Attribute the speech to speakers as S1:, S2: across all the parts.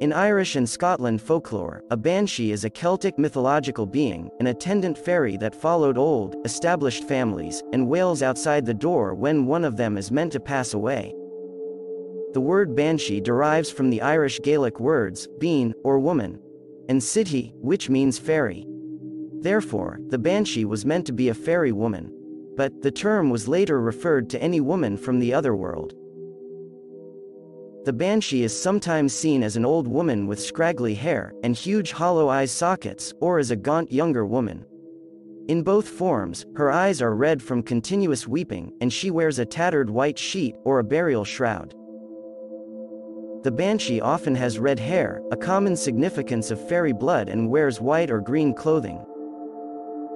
S1: In Irish and Scotland folklore, a banshee is a Celtic mythological being, an attendant fairy that followed old, established families, and wails outside the door when one of them is meant to pass away. The word banshee derives from the Irish Gaelic words, bean, or woman, and sithi, which means fairy. Therefore, the banshee was meant to be a fairy woman. But, the term was later referred to any woman from the other world. The banshee is sometimes seen as an old woman with scraggly hair and huge hollow eye sockets, or as a gaunt younger woman. In both forms, her eyes are red from continuous weeping, and she wears a tattered white sheet or a burial shroud. The banshee often has red hair, a common significance of fairy blood and wears white or green clothing.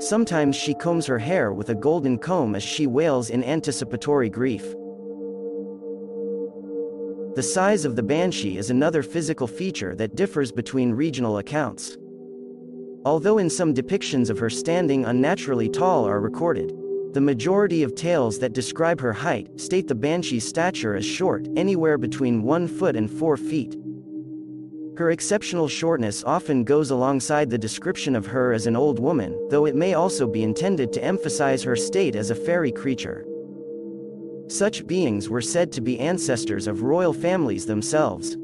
S1: Sometimes she combs her hair with a golden comb as she wails in anticipatory grief. The size of the banshee is another physical feature that differs between regional accounts. Although in some depictions of her standing unnaturally tall are recorded, the majority of tales that describe her height state the banshee's stature as short, anywhere between 1 foot and 4 feet. Her exceptional shortness often goes alongside the description of her as an old woman, though it may also be intended to emphasize her state as a fairy creature. Such beings were said to be ancestors of royal families themselves.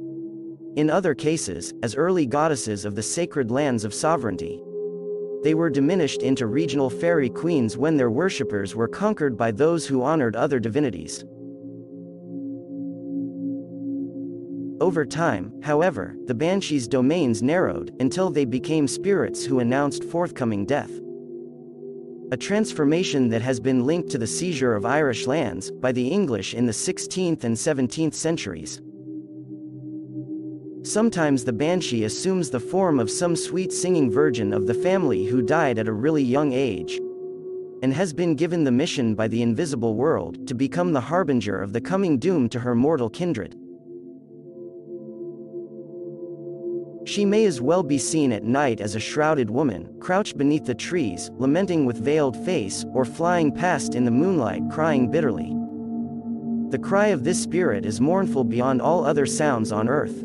S1: In other cases, as early goddesses of the sacred lands of sovereignty. They were diminished into regional fairy queens when their worshippers were conquered by those who honored other divinities. Over time, however, the banshees' domains narrowed until they became spirits who announced forthcoming death a transformation that has been linked to the seizure of Irish lands by the English in the 16th and 17th centuries. Sometimes the banshee assumes the form of some sweet singing virgin of the family who died at a really young age, and has been given the mission by the invisible world to become the harbinger of the coming doom to her mortal kindred. She may as well be seen at night as a shrouded woman, crouched beneath the trees, lamenting with veiled face, or flying past in the moonlight crying bitterly. The cry of this spirit is mournful beyond all other sounds on earth.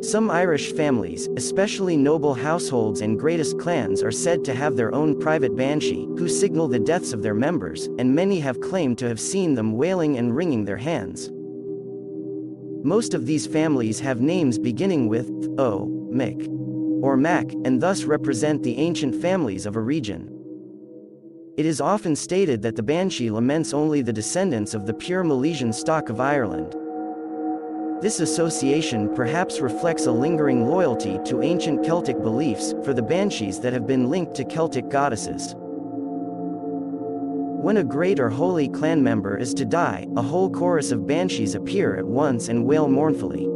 S1: Some Irish families, especially noble households and greatest clans are said to have their own private banshee, who signal the deaths of their members, and many have claimed to have seen them wailing and wringing their hands. Most of these families have names beginning with O, Mick, or Mac, and thus represent the ancient families of a region. It is often stated that the Banshee laments only the descendants of the pure Milesian stock of Ireland. This association perhaps reflects a lingering loyalty to ancient Celtic beliefs for the Banshees that have been linked to Celtic goddesses. When a great or holy clan member is to die, a whole chorus of banshees appear at once and wail mournfully.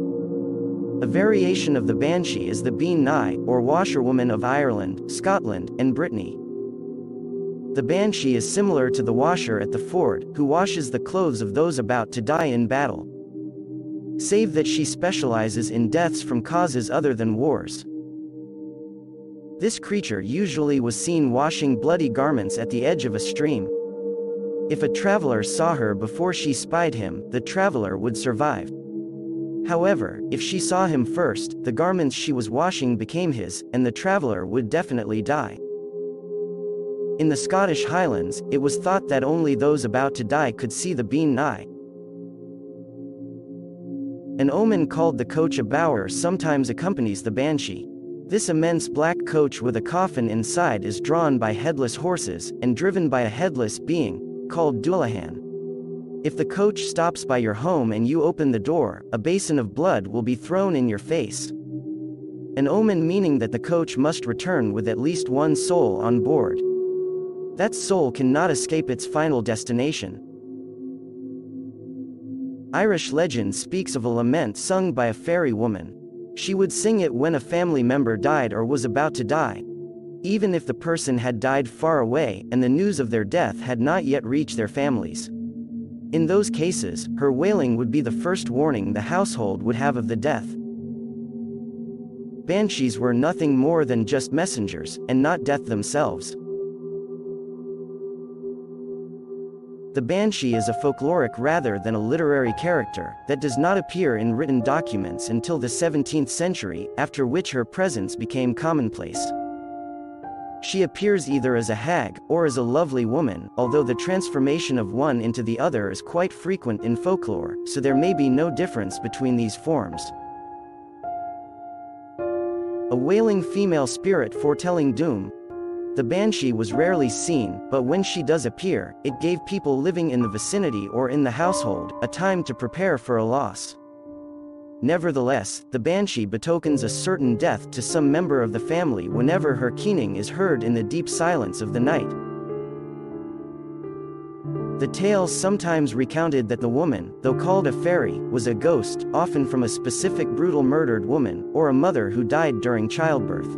S1: A variation of the banshee is the Bean Nigh, or washerwoman of Ireland, Scotland, and Brittany. The banshee is similar to the washer at the ford, who washes the clothes of those about to die in battle. Save that she specializes in deaths from causes other than wars. This creature usually was seen washing bloody garments at the edge of a stream. If a traveler saw her before she spied him, the traveler would survive. However, if she saw him first, the garments she was washing became his, and the traveler would definitely die. In the Scottish Highlands, it was thought that only those about to die could see the bean nigh. An omen called the coach a bower sometimes accompanies the banshee. This immense black coach with a coffin inside is drawn by headless horses, and driven by a headless being, called Dullahan. If the coach stops by your home and you open the door, a basin of blood will be thrown in your face. An omen meaning that the coach must return with at least one soul on board. That soul cannot escape its final destination. Irish legend speaks of a lament sung by a fairy woman. She would sing it when a family member died or was about to die, even if the person had died far away and the news of their death had not yet reached their families. In those cases, her wailing would be the first warning the household would have of the death. Banshees were nothing more than just messengers, and not death themselves. The banshee is a folkloric rather than a literary character that does not appear in written documents until the 17th century, after which her presence became commonplace. She appears either as a hag or as a lovely woman, although the transformation of one into the other is quite frequent in folklore, so there may be no difference between these forms. A wailing female spirit foretelling doom. The banshee was rarely seen, but when she does appear, it gave people living in the vicinity or in the household a time to prepare for a loss. Nevertheless, the banshee betokens a certain death to some member of the family whenever her keening is heard in the deep silence of the night. The tales sometimes recounted that the woman, though called a fairy, was a ghost, often from a specific brutal murdered woman, or a mother who died during childbirth.